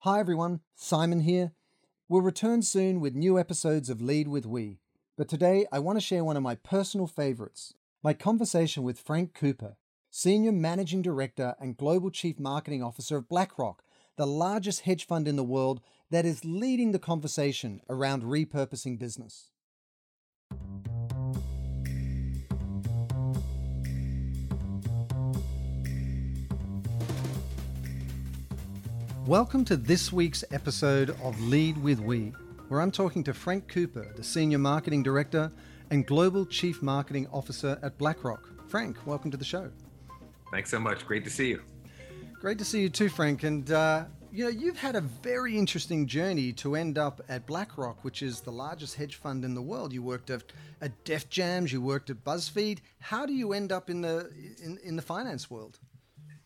Hi everyone, Simon here. We'll return soon with new episodes of Lead with We. But today I want to share one of my personal favorites my conversation with Frank Cooper, Senior Managing Director and Global Chief Marketing Officer of BlackRock, the largest hedge fund in the world that is leading the conversation around repurposing business. Welcome to this week's episode of Lead with We, where I'm talking to Frank Cooper, the Senior Marketing Director and Global Chief Marketing Officer at BlackRock. Frank, welcome to the show. Thanks so much. Great to see you. Great to see you too, Frank. And uh, you know, you've had a very interesting journey to end up at BlackRock, which is the largest hedge fund in the world. You worked at, at Def Jams, you worked at BuzzFeed. How do you end up in the in, in the finance world?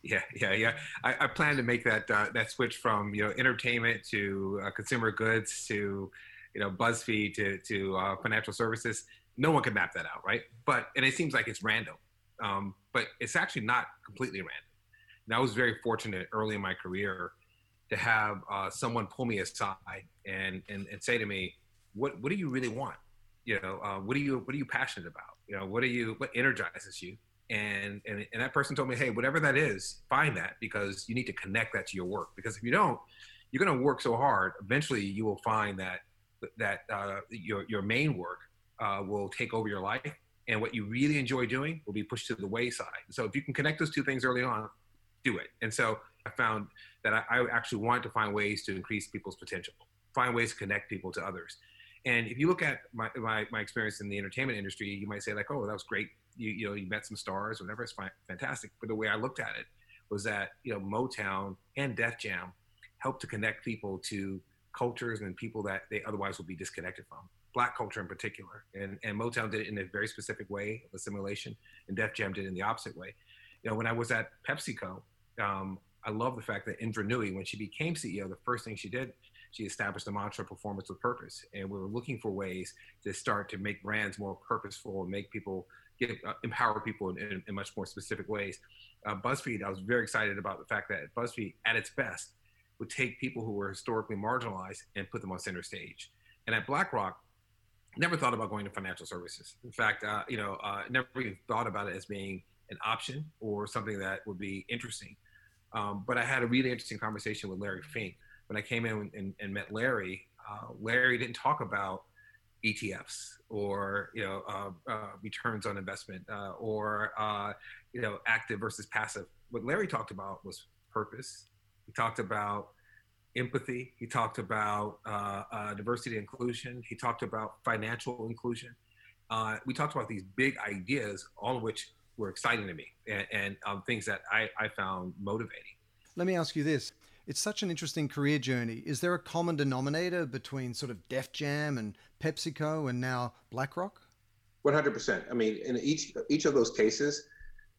Yeah, yeah, yeah. I, I plan to make that uh, that switch from you know entertainment to uh, consumer goods to you know BuzzFeed to to uh, financial services. No one can map that out, right? But and it seems like it's random, um, but it's actually not completely random. And I was very fortunate early in my career to have uh, someone pull me aside and, and and say to me, "What what do you really want? You know, uh, what are you what are you passionate about? You know, what are you what energizes you?" And, and and that person told me hey whatever that is find that because you need to connect that to your work. Because if you don't you're going to work so hard eventually you will find that that uh, your your main work uh, will take over your life and what you really enjoy doing will be pushed to the wayside. So if you can connect those two things early on do it. And so i found that i, I actually wanted to find ways to increase people's potential find ways to connect people to others. And if you look at my, my, my experience in the entertainment industry you might say like oh that was great you, you know you met some stars whatever it's fantastic. But the way i looked at it was that you know motown and def jam helped to connect people to cultures and people that they otherwise would be disconnected from black culture in particular. And, and motown did it in a very specific way of assimilation and def jam did it in the opposite way. You know when i was at pepsico um, i love the fact that indra nooyi when she became ceo the first thing she did she established the mantra performance with purpose. And we were looking for ways to start to make brands more purposeful and make people get, uh, empower people in, in, in, much more specific ways. Uh, BuzzFeed, I was very excited about the fact that BuzzFeed, at its best, would take people who were historically marginalized and put them on center stage. And at BlackRock, never thought about going to financial services. In fact, uh, you know, uh, never even thought about it as being an option or something that would be interesting. Um, but I had a really interesting conversation with Larry Fink when I came in and, and met Larry. Uh, Larry didn't talk about ETFs or you know uh, uh, returns on investment uh, or uh, you know active versus passive. What Larry talked about was purpose. He talked about empathy. He talked about uh, uh, diversity and inclusion. He talked about financial inclusion. we talked about these big ideas, all of which were exciting to me and, and um, things that I, I found motivating. Let me ask you this it's such an interesting career journey. Is there a common denominator between sort of Def Jam and PepsiCo and now BlackRock? 100%. I mean, in each each of those cases,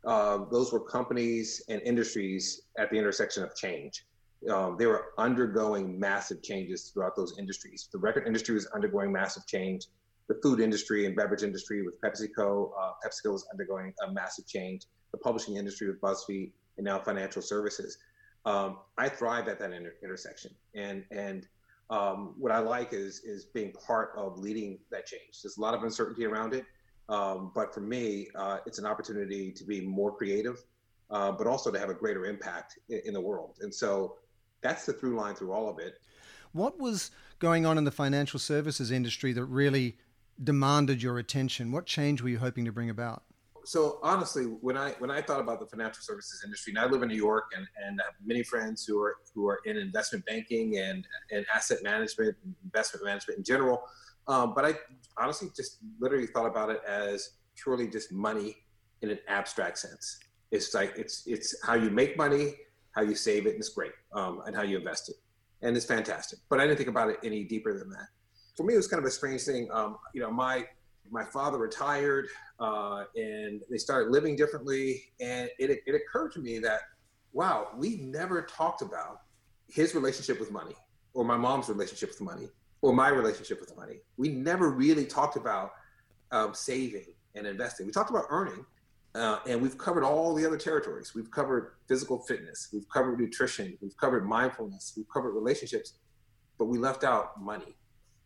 uh, those were companies and industries at the intersection of change. Um, they were undergoing massive changes throughout those industries. The record industry was undergoing massive change. The food industry and beverage industry with PepsiCo, uh, PepsiCo was undergoing a massive change. The publishing industry with BuzzFeed, and now financial services um, I thrive at that inter- intersection. And and um, what I like is is being part of leading that change. There's a lot of uncertainty around it, um, but for me, uh, it's an opportunity to be more creative, uh, but also to have a greater impact in, in the world. And so that's the through line through all of it. What was going on in the financial services industry that really demanded your attention? What change were you hoping to bring about? So honestly, when I when I thought about the financial services industry, and I live in New York, and, and I have many friends who are who are in investment banking and and asset management, investment management in general. Um, but I honestly just literally thought about it as purely just money in an abstract sense. It's like it's it's how you make money, how you save it, and it's great, um, and how you invest it, and it's fantastic. But I didn't think about it any deeper than that. For me, it was kind of a strange thing. Um, you know, my my father retired uh, and they started living differently. And it, it occurred to me that, wow, we never talked about his relationship with money or my mom's relationship with money or my relationship with money. We never really talked about um, saving and investing. We talked about earning, Uh, and we've covered all the other territories. We've covered physical fitness, we've covered nutrition, we've covered mindfulness, we've covered relationships, but we left out money.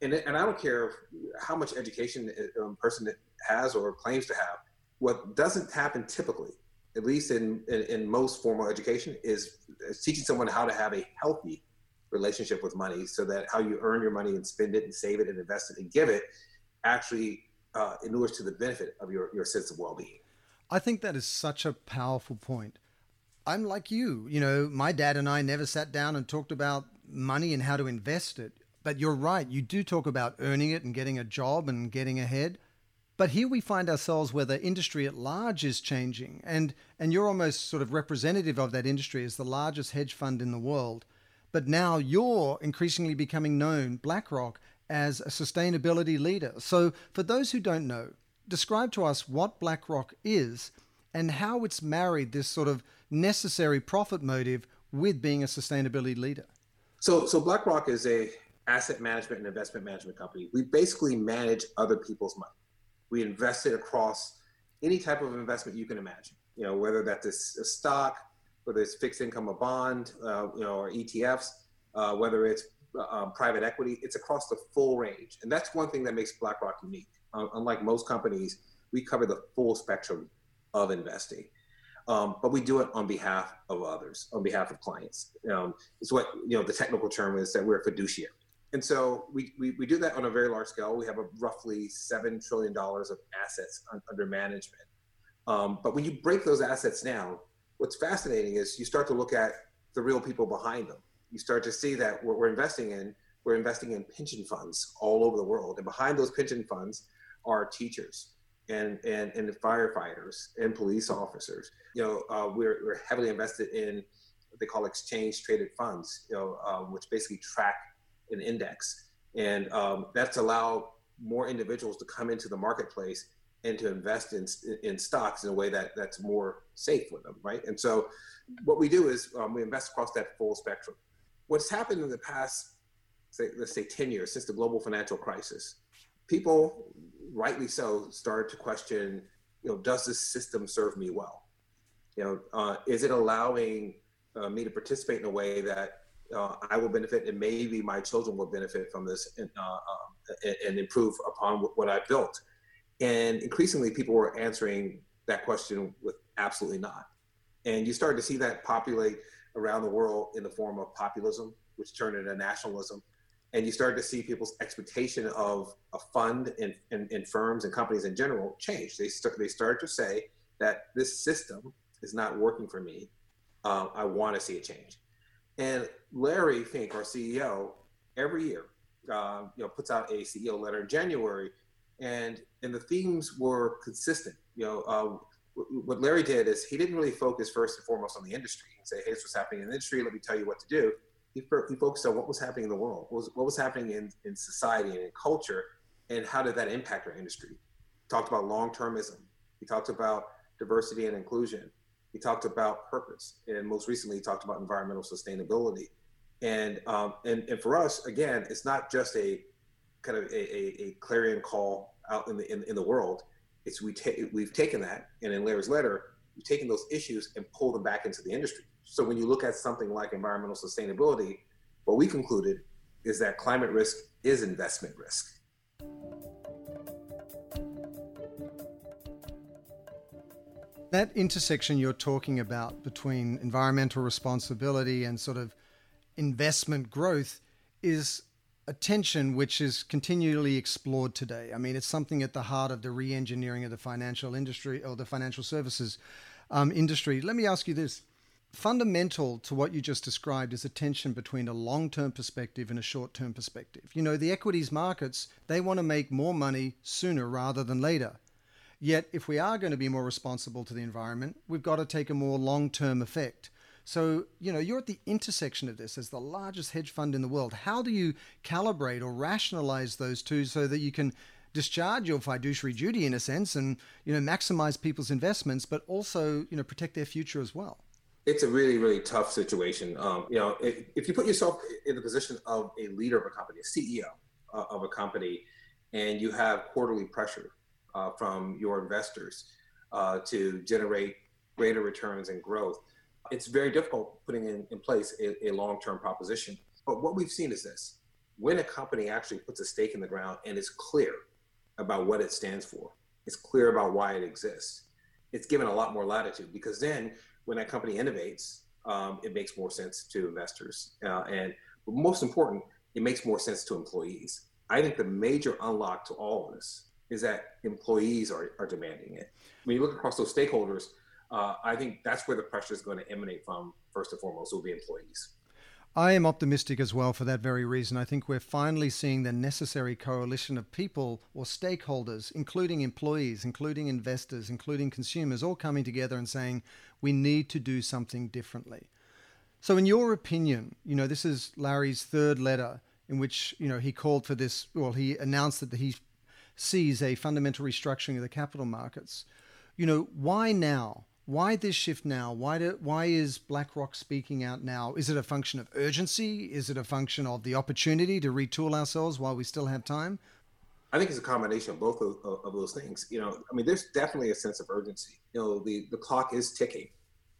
And, and I don't care how much education a person has or claims to have. What doesn't happen typically, at least in, in, in most formal education, is, teaching someone how to have a healthy relationship with money so that how you earn your money and spend it and save it and invest it and give it actually uh, inures to the benefit of your, your sense of well-being. I think that is such a powerful point. I'm like you, you know, my dad and I never sat down and talked about money and how to invest it. But you're right, you do talk about earning it and getting a job and getting ahead. But here we find ourselves where the industry at large is changing, and, and you're almost sort of representative of that industry as the largest hedge fund in the world. But now you're increasingly becoming known, BlackRock, as a sustainability leader. So, for those who don't know, describe to us what BlackRock is and how it's married this sort of necessary profit motive with being a sustainability leader. So, so BlackRock is a asset management and investment management company. We basically manage other people's money. We invest it across any type of investment you can imagine. You know, whether that's a stock, whether it's fixed income, a bond, uh, you know, or ETFs, uh, whether it's um, private equity, it's across the full range. And that's one thing that makes BlackRock unique. Uh, unlike most companies, we cover the full spectrum of investing. Um, but we do it on behalf of others, on behalf of clients. Um, it's what you know. The technical term is that we're a fiduciary, and so we, we, we do that on a very large scale. We have a roughly seven trillion dollars of assets un, under management. Um, but when you break those assets down, what's fascinating is you start to look at the real people behind them you start to see that what we're investing in, we're investing in pension funds all over the world. And behind those pension funds are teachers and, and, and firefighters and police officers. You know, uh, we're, we're heavily invested in what they call exchange traded funds, you know, um, which basically track an index. And um, that's allowed more individuals to come into the marketplace and to invest in, in stocks in a way that that's more safe for them, right? And so what we do is um, we invest across that full spectrum what's happened in the past, say, let's say 10 years since the global financial crisis, people, rightly so, started to question, you know, does this system serve me well? You know, uh, is it allowing uh, me to participate in a way that uh, I will benefit and maybe my children will benefit from this and, uh, um, and improve upon what I built? And increasingly, people were answering that question with absolutely not. And you started to see that populate around the world in the form of populism, which turned into nationalism. And you started to see people's expectation of a fund and, and, and firms and companies in general change. They, start, they started to say that this system is not working for me. Uh, I want to see a change. And Larry Fink, our CEO, every year, uh, you know, puts out a CEO letter in January, and and the themes were consistent. You know, uh, what Larry did is he didn't really focus first and foremost on the industry and say, hey, this what's happening in the industry. Let me tell you what to do. He, he focused on what was happening in the world, what was, what was happening in, in society and in culture, and how did that impact our industry. He talked about long termism. He talked about diversity and inclusion. He talked about purpose. And most recently, he talked about environmental sustainability. And, um, and, and for us, again, it's not just a kind of a, a, a clarion call out in the, in, in the world it's we ta- we've taken that, and in Larry's letter, we've taken those issues and pulled them back into the industry. So when you look at something like environmental sustainability, what we concluded is that climate risk is investment risk. That intersection you're talking about between environmental responsibility and sort of investment growth is a tension which is continually explored today. I mean, it's something at the heart of the re engineering of the financial industry or the financial services um, industry. Let me ask you this. Fundamental to what you just described is a tension between a long term perspective and a short term perspective. You know, the equities markets, they want to make more money sooner rather than later. Yet, if we are going to be more responsible to the environment, we've got to take a more long term effect. So, you know, you're at the intersection of this as the largest hedge fund in the world. How do you calibrate or rationalize those two so that you can discharge your fiduciary duty in a sense and, you know, maximize people's investments, but also, you know, protect their future as well? It's a really, really tough situation. Um, you know, if, if, you put yourself in the position of a leader of a company, a CEO uh, of a company, and you have quarterly pressure uh, from your investors, uh, to generate greater returns and growth. It's very difficult putting in, in place a, a long term proposition. But what we've seen is this when a company actually puts a stake in the ground and is clear about what it stands for, it's clear about why it exists, it's given a lot more latitude because then when that company innovates, um, it makes more sense to investors. Uh, and most important, it makes more sense to employees. I think the major unlock to all of this is that employees are, are demanding it. When you look across those stakeholders, uh, I think that's where the pressure is going to emanate from, first and foremost, will be employees. I am optimistic as well for that very reason. I think we're finally seeing the necessary coalition of people or stakeholders, including employees, including investors, including consumers, all coming together and saying we need to do something differently. So, in your opinion, you know, this is Larry's third letter in which, you know, he called for this, well, he announced that he sees a fundamental restructuring of the capital markets. You know, why now? Why this shift now? Why do, why is BlackRock speaking out now? Is it a function of urgency? Is it a function of the opportunity to retool ourselves while we still have time? I think it's a combination of both of, of, those things. You know, I mean, there's definitely a sense of urgency. You know, the the clock is ticking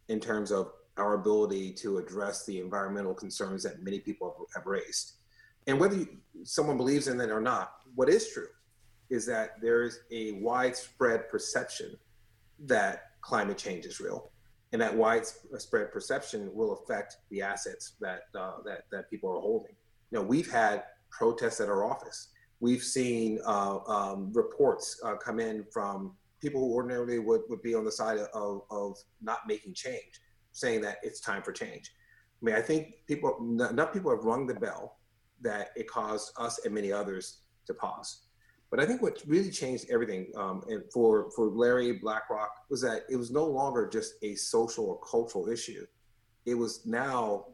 in terms of our ability to address the environmental concerns that many people have raised. And whether you, someone believes in it or not, what is true is that there is a widespread perception that climate change is real, and that widespread perception will affect the assets that uh, that that people are holding. You know, we've had protests at our office. We've seen uh, um, reports uh, come in from people who ordinarily would, would be on the side of, of not making change, saying that it's time for change. I mean, I think people enough people have rung the bell that it caused us and many others to pause. But I think what really changed everything um, and for, for Larry BlackRock was that it was no longer just a social or cultural issue. It was now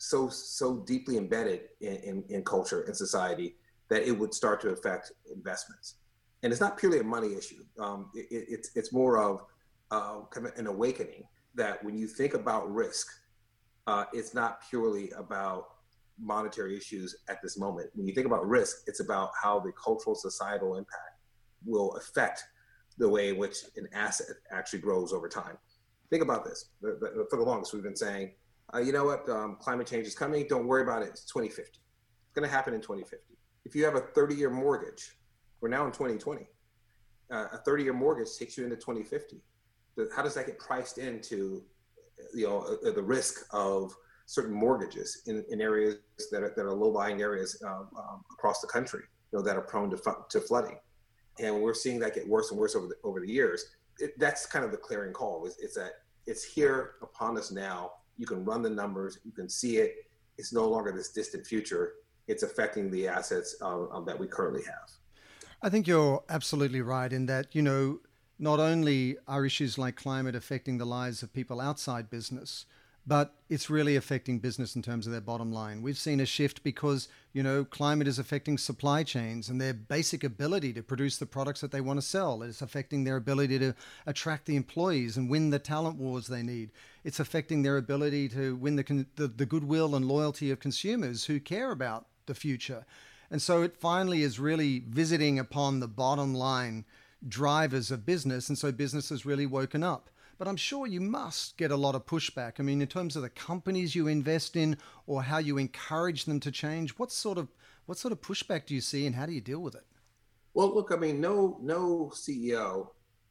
so so deeply embedded in, in, in culture and society that it would start to affect investments. And it's not purely a money issue. Um, it, it's it's more of uh, kind of an awakening that when you think about risk, uh, it's not purely about monetary issues at this moment. When you think about risk, it's about how the cultural societal impact will affect the way in which an asset actually grows over time. Think about this. For the longest, we've been saying, uh, you know what, um, climate change is coming. Don't worry about it. It's 2050. It's going to happen in 2050. If you have a 30 year mortgage, we're now in 2020. Uh, a 30 year mortgage takes you into 2050. How does that get priced into you know, uh, the risk of certain mortgages in, in areas that are, that are low-lying areas um, um, across the country, you know, that are prone to, to flooding. And we're seeing that get worse and worse over the, over the years. It, that's kind of the clearing call. Is, it's that it's here upon us now. You can run the numbers. You can see it. It's no longer this distant future. It's affecting the assets um, that we currently have. I think you're absolutely right in that, you know, not only are issues like climate affecting the lives of people outside business, but it's really affecting business in terms of their bottom line. We've seen a shift because, you know, climate is affecting supply chains and their basic ability to produce the products that they want to sell. It's affecting their ability to attract the employees and win the talent wars they need. It's affecting their ability to win the, the, the goodwill and loyalty of consumers who care about the future. And so it finally is really visiting upon the bottom line drivers of business. And so business has really woken up but I'm sure you must get a lot of pushback. I mean, in terms of the companies you invest in or how you encourage them to change, what sort of what sort of pushback do you see, and how do you deal with it? Well, look, I mean, no no CEO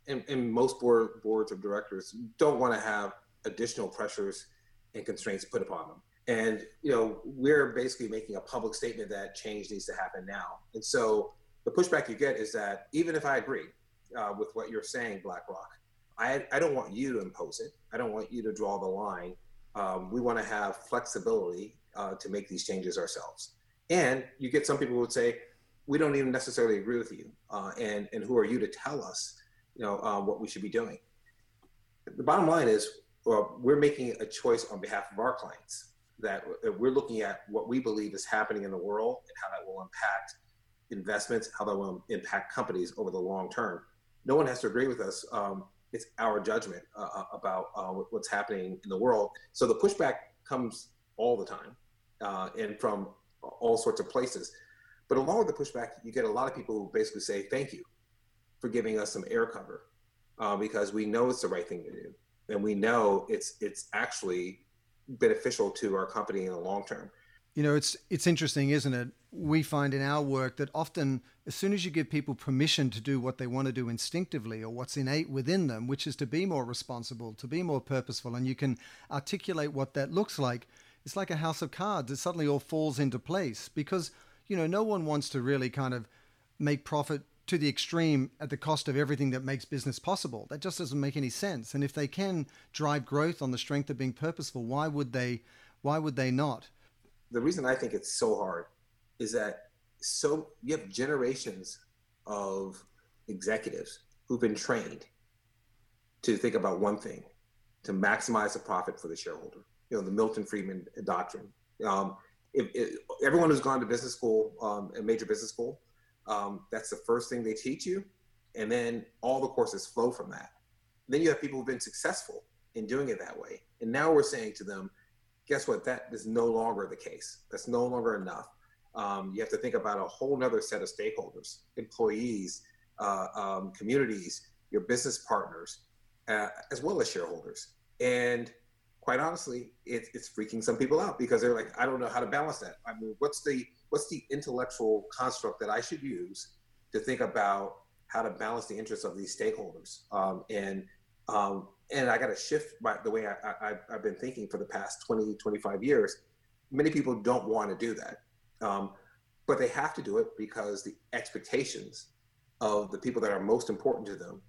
and, and most board, boards of directors don't want to have additional pressures and constraints put upon them. And you know, we're basically making a public statement that change needs to happen now. And so the pushback you get is that even if I agree uh, with what you're saying, BlackRock, I, I don't want you to impose it. I don't want you to draw the line. Um, we want to have flexibility uh, to make these changes ourselves. And you get some people who would say, we don't even necessarily agree with you. Uh, and, and who are you to tell us, you know, uh, what we should be doing? The bottom line is well, we're making a choice on behalf of our clients that we're looking at what we believe is happening in the world and how that will impact investments, how that will impact companies over the long term. No one has to agree with us. Um, it's our judgment uh, uh, about uh, what's happening in the world. So the pushback comes all the time uh, and from all sorts of places. But along with the pushback, you get a lot of people who basically say, thank you for giving us some air cover uh, because we know it's the right thing to do, and we know it's it's actually beneficial to our company in the long term. You know, it's it's interesting, isn't it? We find in our work that often, as soon as you give people permission to do what they want to do instinctively or what's innate within them, which is to be more responsible, to be more purposeful, and you can articulate what that looks like, it's like a house of cards. It suddenly all falls into place because you know no one wants to really kind of make profit to the extreme at the cost of everything that makes business possible. That just doesn't make any sense. And if they can drive growth on the strength of being purposeful, why would they? Why would they not? The reason I think it's so hard is that so you have generations of executives who've been trained to think about one thing, to maximize the profit for the shareholder. You know, the Milton Friedman doctrine. Um, if, if, everyone who's gone to business school, um, a major business school, um, that's the first thing they teach you, and then all the courses flow from that. Then you have people who've been successful in doing it that way, and now we're saying to them, guess what? That is no longer the case. That's no longer enough. Um, you have to think about a whole other set of stakeholders, employees, uh, um, communities, your business partners, uh, as well as shareholders. And quite honestly, it, it's freaking some people out because they're like, I don't know how to balance that. I mean, what's the what's the intellectual construct that I should use to think about how to balance the interests of these stakeholders? Um, and um, and I got to shift my, the way I, have been thinking for the past 20, 25 years. Many people don't want to do that, um, but they have to do it because the expectations of the people that are most important to them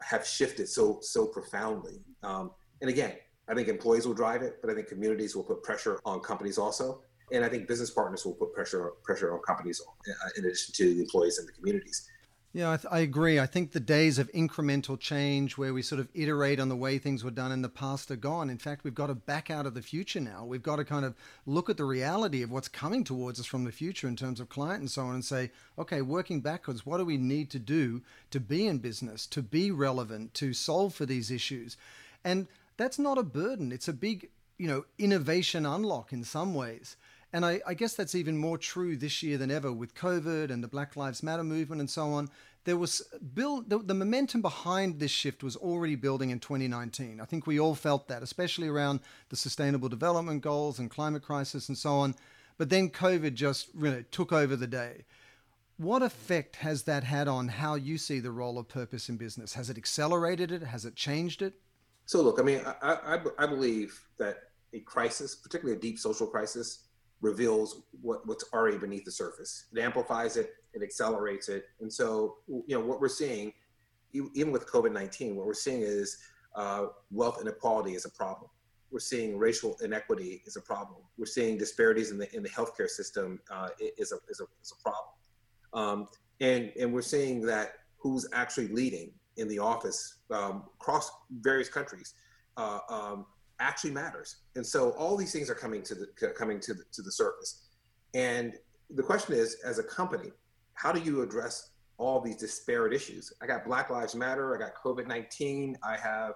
have shifted so so profoundly. Um, and again, I think employees will drive it, but I think communities will put pressure on companies also, and I think business partners will put pressure pressure on companies uh, in addition to the employees and the communities. Yeah, I, th- I, agree. I think the days of incremental change where we sort of iterate on the way things were done in the past are gone. In fact, we've got to back out of the future now. We've got to kind of look at the reality of what's coming towards us from the future in terms of client and so on and say, okay, working backwards, what do we need to do to be in business, to be relevant, to solve for these issues? And that's not a burden. It's a big, you know, innovation unlock in some ways. And I, I, guess that's even more true this year than ever with COVID and the Black Lives Matter movement and so on. There was build the, the, momentum behind this shift was already building in 2019. I think we all felt that, especially around the Sustainable Development Goals and climate crisis and so on. But then COVID just really took over the day. What effect has that had on how you see the role of purpose in business? Has it accelerated it? Has it changed it? So, look, I mean, I, I, I believe that a crisis, particularly a deep social crisis, reveals what, what's already beneath the surface. It amplifies it, it accelerates it. And so, you know, what we're seeing, even with COVID 19, what we're seeing is uh, wealth inequality is a problem. We're seeing racial inequity is a problem. We're seeing disparities in the in the healthcare system uh, is a is a is a problem. Um, and and we're seeing that who's actually leading in the office um, across various countries uh, um, actually matters. And so all these things are coming to the coming to the, to the surface. And the question is, as a company, how do you address all these disparate issues? I got Black Lives Matter. I got COVID nineteen. I have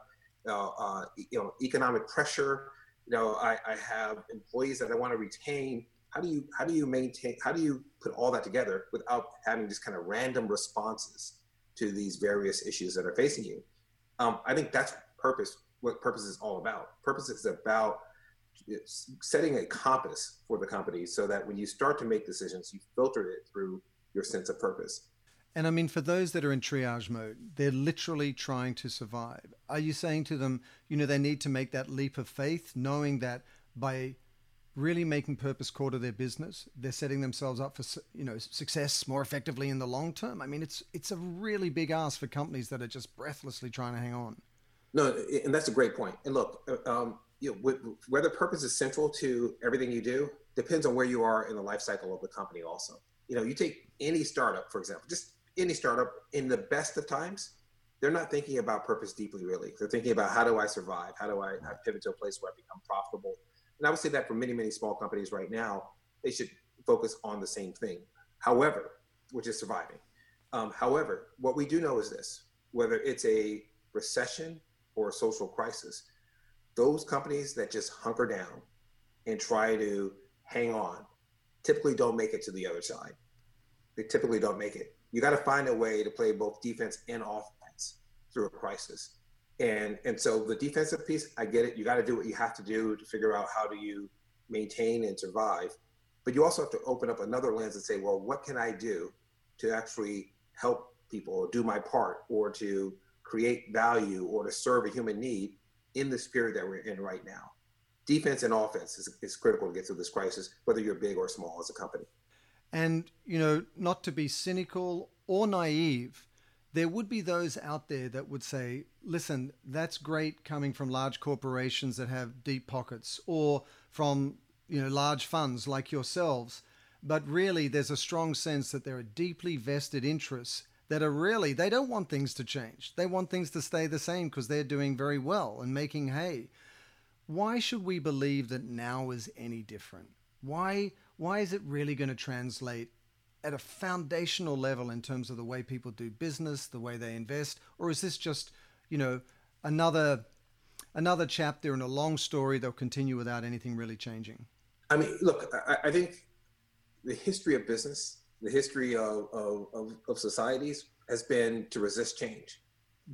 uh, uh, you know economic pressure. You know, I, I have employees that I want to retain. How do you how do you maintain? How do you put all that together without having just kind of random responses to these various issues that are facing you? Um, I think that's purpose what purpose is all about. Purpose is about setting a compass for the company so that when you start to make decisions, you filter it through your sense of purpose. And I mean, for those that are in triage mode, they're literally trying to survive. Are you saying to them, you know, they need to make that leap of faith, knowing that by really making purpose core to their business, they're setting themselves up for, you know, success more effectively in the long term? I mean, it's it's a really big ask for companies that are just breathlessly trying to hang on. No, and that's a great point. And look, uh, um, you know, whether purpose is central to everything you do depends on where you are in the life cycle of the company. Also, you know, you take any startup, for example, just any startup in the best of times, they're not thinking about purpose deeply. Really, they're thinking about how do I survive? How do I, pivot to a place where I become profitable? And I would say that for many, many small companies right now, they should focus on the same thing. However, which is surviving. Um, however, what we do know is this: whether it's a recession or a social crisis, those companies that just hunker down and try to hang on typically don't make it to the other side. They typically don't make it. You got to find a way to play both defense and offense through a crisis. And and so the defensive piece, I get it. You got to do what you have to do to figure out how do you maintain and survive. But you also have to open up another lens and say, well, what can I do to actually help people do my part or to create value or to serve a human need in this period that we're in right now? Defense and offense is, is critical to get through this crisis, whether you're big or small as a company. And, you know, not to be cynical or naive, there would be those out there that would say, listen, that's great coming from large corporations that have deep pockets or from, you know, large funds like yourselves. But really, there's a strong sense that there are deeply vested interests that are really, they don't want things to change. They want things to stay the same because they're doing very well and making hay. Why should we believe that now is any different? Why, why is it really going to translate at a foundational level in terms of the way people do business, the way they invest, or is this just, you know, another another chapter in a long story that'll continue without anything really changing? I mean, look, I, I think the history of business, the history of, of, of, societies has been to resist change.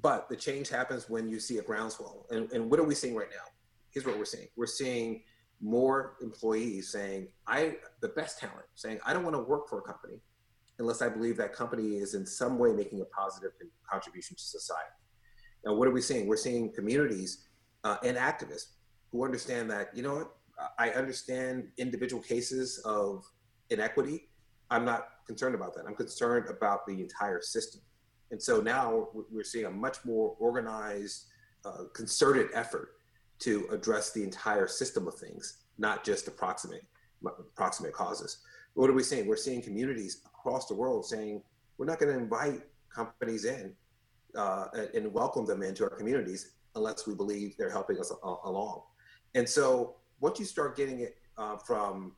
But the change happens when you see a groundswell. And, and what are we seeing right now? Here's what we're seeing. We're seeing more employees saying, I, the best talent, saying, I don't want to work for a company unless I believe that company is in some way making a positive contribution to society. Now, what are we seeing? We're seeing communities uh, and activists who understand that, you know what, I understand individual cases of inequity. I'm not concerned about that. I'm concerned about the entire system. And so now we're seeing a much more organized, uh, concerted effort to address the entire system of things, not just approximate proximate, proximate causes. What are we seeing? We're seeing communities across the world saying, we're not going to invite companies in uh, and welcome them into our communities unless we believe they're helping us along. And so once you start getting it uh, from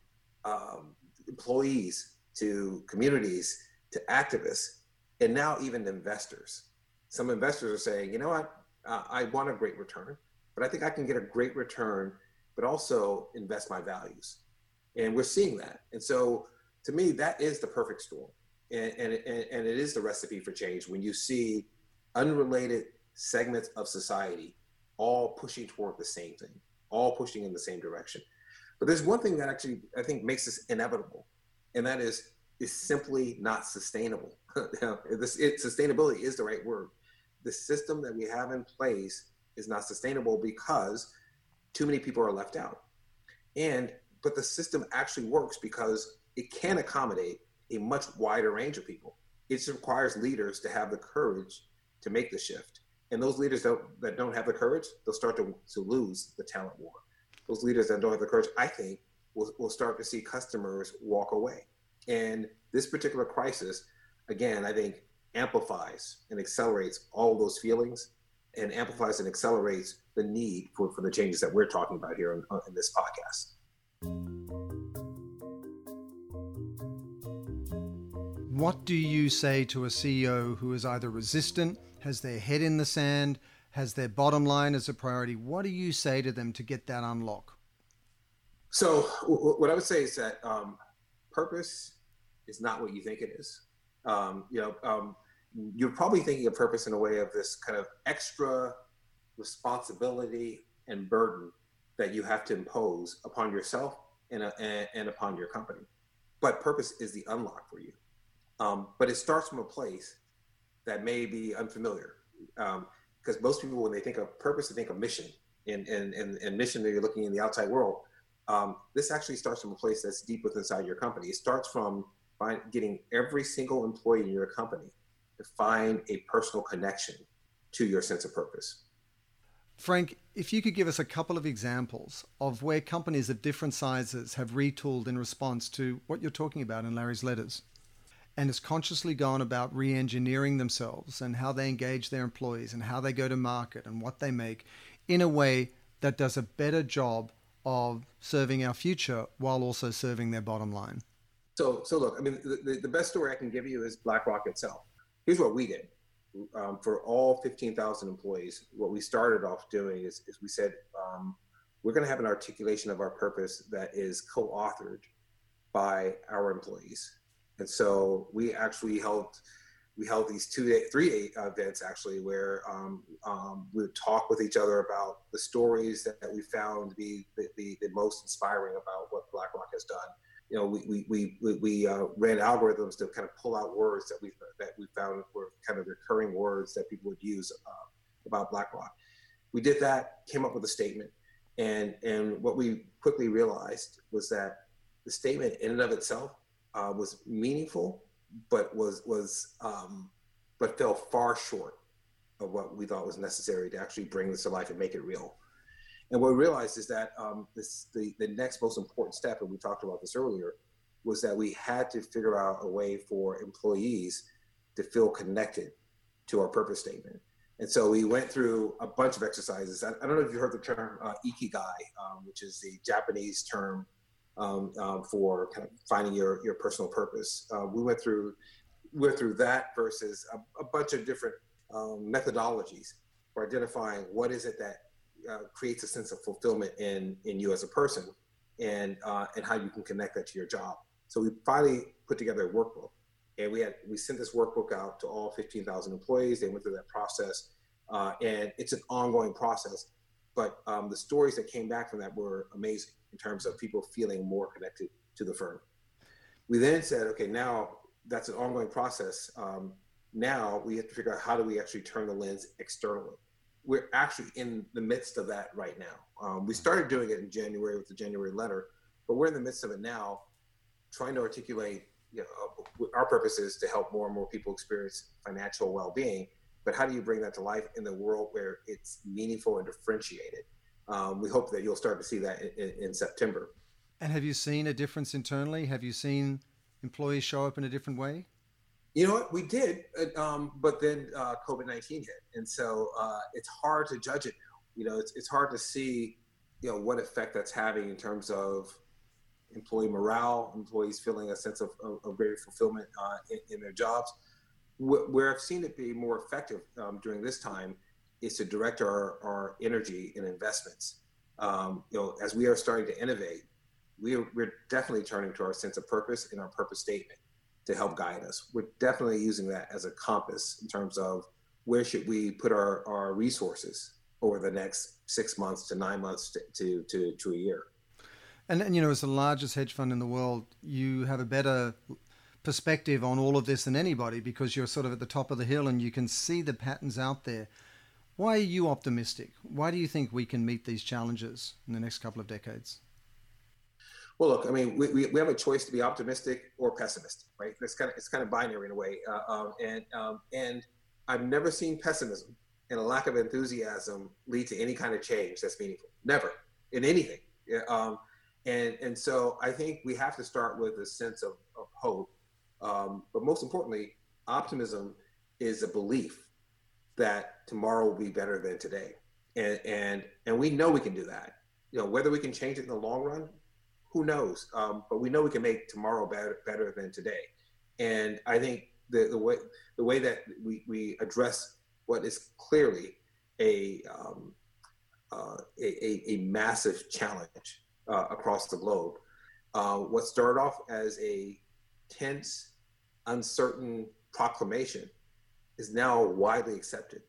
um, employees to communities to activists, and now even investors, some investors are saying, you know what, uh, I want a great return but I think I can get a great return, but also invest my values. And we're seeing that. And so to me, that is the perfect storm. And, and, and it is the recipe for change when you see unrelated segments of society all pushing toward the same thing, all pushing in the same direction. But there's one thing that actually I think makes this inevitable, and that is is simply not sustainable. this, it, sustainability is the right word. The system that we have in place is not sustainable because too many people are left out. And but the system actually works because it can accommodate a much wider range of people. It requires leaders to have the courage to make the shift. And those leaders don't, that don't have the courage, they'll start to, to lose the talent war. Those leaders that don't have the courage, I think, will, we'll start to see customers walk away. And this particular crisis, again, I think amplifies and accelerates all those feelings and amplifies and accelerates the need for, for the changes that we're talking about here in, in this podcast. What do you say to a CEO who is either resistant, has their head in the sand, has their bottom line as a priority? What do you say to them to get that unlock? So, what I would say is that um, purpose is not what you think it is. Um, you know, um, you're probably thinking of purpose in a way of this kind of extra responsibility and burden that you have to impose upon yourself and, uh, and, and upon your company. But purpose is the unlock for you. Um, but it starts from a place that may be unfamiliar. Because um, most people, when they think of purpose, they think of mission. And, and, and, and mission, you're looking in the outside world. Um, this actually starts from a place that's deep within inside your company. It starts from find, getting every single employee in your company to find a personal connection to your sense of purpose. Frank, if you could give us a couple of examples of where companies of different sizes have retooled in response to what you're talking about in Larry's letters and has consciously gone about re engineering themselves and how they engage their employees and how they go to market and what they make in a way that does a better job of serving our future while also serving their bottom line. So, so look, I mean, the, the best story I can give you is BlackRock itself here's what we did um, for all 15,000 employees. What we started off doing is, is we said, um, we're going to have an articulation of our purpose that is co authored by our employees. And so we actually helped we held these two day, three day events actually, where um, um, we would talk with each other about the stories that, that we found to be the, the, the, most inspiring about what BlackRock has done. You know, we we we, we uh, ran algorithms to kind of pull out words that we that we found were kind of recurring words that people would use uh, about BlackRock. We did that, came up with a statement, and and what we quickly realized was that the statement in and of itself uh, was meaningful but was was um, but fell far short of what we thought was necessary to actually bring this to life and make it real. And what we realized is that um, this the the next most important step, and we talked about this earlier, was that we had to figure out a way for employees to feel connected to our purpose statement. And so we went through a bunch of exercises. I, I don't know if you heard the term uh, ikigai, um, which is the Japanese term um, um, for kind of finding your your personal purpose. Uh, we went through went through that versus a, a bunch of different um, methodologies for identifying what is it that uh, creates a sense of fulfillment in in you as a person, and uh, and how you can connect that to your job. So we finally put together a workbook, and we had we sent this workbook out to all 15,000 employees. They went through that process, uh, and it's an ongoing process. But um, the stories that came back from that were amazing in terms of people feeling more connected to the firm. We then said, okay, now that's an ongoing process. Um, now we have to figure out how do we actually turn the lens externally. We're actually in the midst of that right now. Um, we started doing it in January with the January letter, but we're in the midst of it now, trying to articulate you know, our purpose is to help more and more people experience financial well-being. But how do you bring that to life in the world where it's meaningful and differentiated? Um, we hope that you'll start to see that in, in, September. And have you seen a difference internally? Have you seen employees show up in a different way? You know what? We did, uh, um, but then uh, COVID 19 hit. And so uh, it's hard to judge it now. You know, it's, it's hard to see, you know, what effect that's having in terms of employee morale, employees feeling a sense of, of, of greater fulfillment uh, in, in, their jobs. Where I've seen it be more effective um, during this time is to direct our, our energy and investments. Um, you know, as we are starting to innovate, we are, we're definitely turning to our sense of purpose and our purpose statement to help guide us. We're definitely using that as a compass in terms of where should we put our, our resources over the next six months to nine months to, to, to, to a year. And, and, you know, as the largest hedge fund in the world, you have a better perspective on all of this than anybody because you're sort of at the top of the hill and you can see the patterns out there. Why are you optimistic? Why do you think we can meet these challenges in the next couple of decades? Well, look, I mean, we, we, we have a choice to be optimistic or pessimistic, right? It's kind of it's kind of binary in a way, uh, um, and um, and I've never seen pessimism and a lack of enthusiasm lead to any kind of change that's meaningful. Never in anything. Um, and and so I think we have to start with a sense of, of hope, um, but most importantly, optimism is a belief that tomorrow will be better than today. And and and we know we can do that. You know, whether we can change it in the long run, who knows? Um, but we know we can make tomorrow better better than today. And I think the, the way the way that we, we address what is clearly a um, uh, a, a, massive challenge uh, across the globe. Uh, what started off as a tense, uncertain proclamation is now widely accepted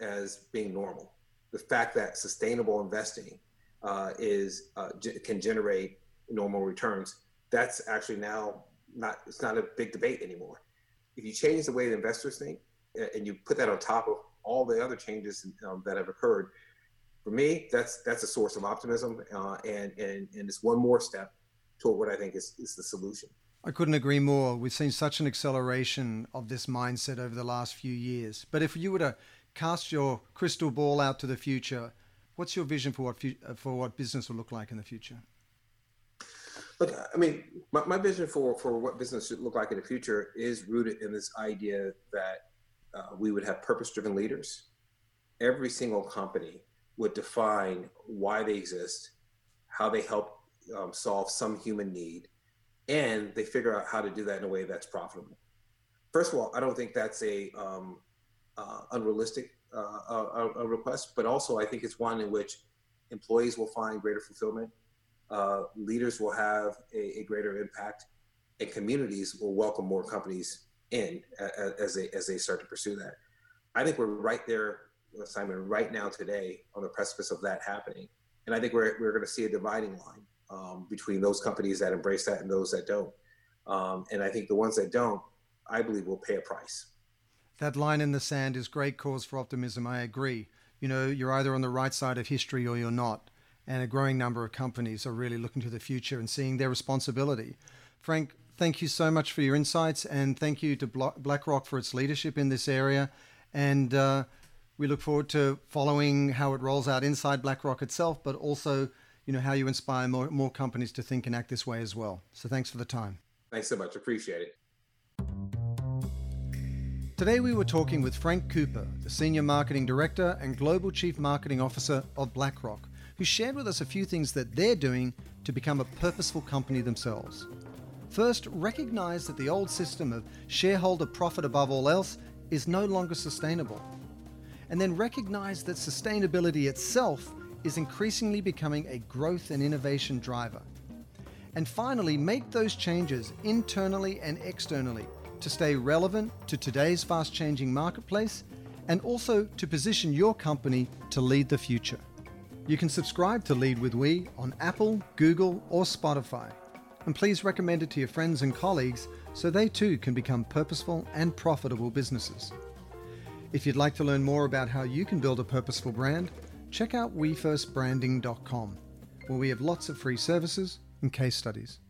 as being normal. The fact that sustainable investing uh, is uh, can generate normal returns, that's actually now not it's not a big debate anymore. If you change the way the investors think and you put that on top of all the other changes um, that have occurred, for me, that's that's a source of optimism, uh, and and and it's one more step toward what I think is is the solution. I couldn't agree more. We've seen such an acceleration of this mindset over the last few years. But if you were to cast your crystal ball out to the future, what's your vision for what for what business will look like in the future? Look, I mean, my, my vision for for what business should look like in the future is rooted in this idea that uh, we would have purpose-driven leaders. Every single company would define why they exist, how they help um, solve some human need, and they figure out how to do that in a way that's profitable. First of all, I don't think that's a um, uh, unrealistic uh, a, a request, but also I think it's one in which employees will find greater fulfillment, uh, leaders will have a, a, greater impact, and communities will welcome more companies in uh, as they as they start to pursue that. I think we're right there, Simon, right now today on the precipice of that happening, and I think we're we're going to see a dividing line um, between those companies that embrace that and those that don't. Um, and I think the ones that don't, I believe, will pay a price. That line in the sand is great cause for optimism. I agree. You know, you're either on the right side of history or you're not. And a growing number of companies are really looking to the future and seeing their responsibility. Frank, thank you so much for your insights and thank you to BlackRock for its leadership in this area. And uh, we look forward to following how it rolls out inside BlackRock itself, but also, you know, how you inspire more, more companies to think and act this way as well. So thanks for the time. Thanks so much. Appreciate it. Today we were talking with Frank Cooper, the Senior Marketing Director and Global Chief Marketing Officer of BlackRock, who shared with us a few things that they're doing to become a purposeful company themselves. First, recognize that the old system of shareholder profit above all else is no longer sustainable. And then recognize that sustainability itself is increasingly becoming a growth and innovation driver. And finally, make those changes internally and externally to stay relevant to today's fast changing marketplace and also to position your company to lead the future. You can subscribe to Lead with We on Apple, Google, or Spotify. And please recommend it to your friends and colleagues so they too can become purposeful and profitable businesses. If you'd like to learn more about how you can build a purposeful brand, check out WeFirstBranding.com, where we have lots of free services and case studies.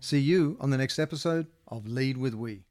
See you on the next episode of Lead with We.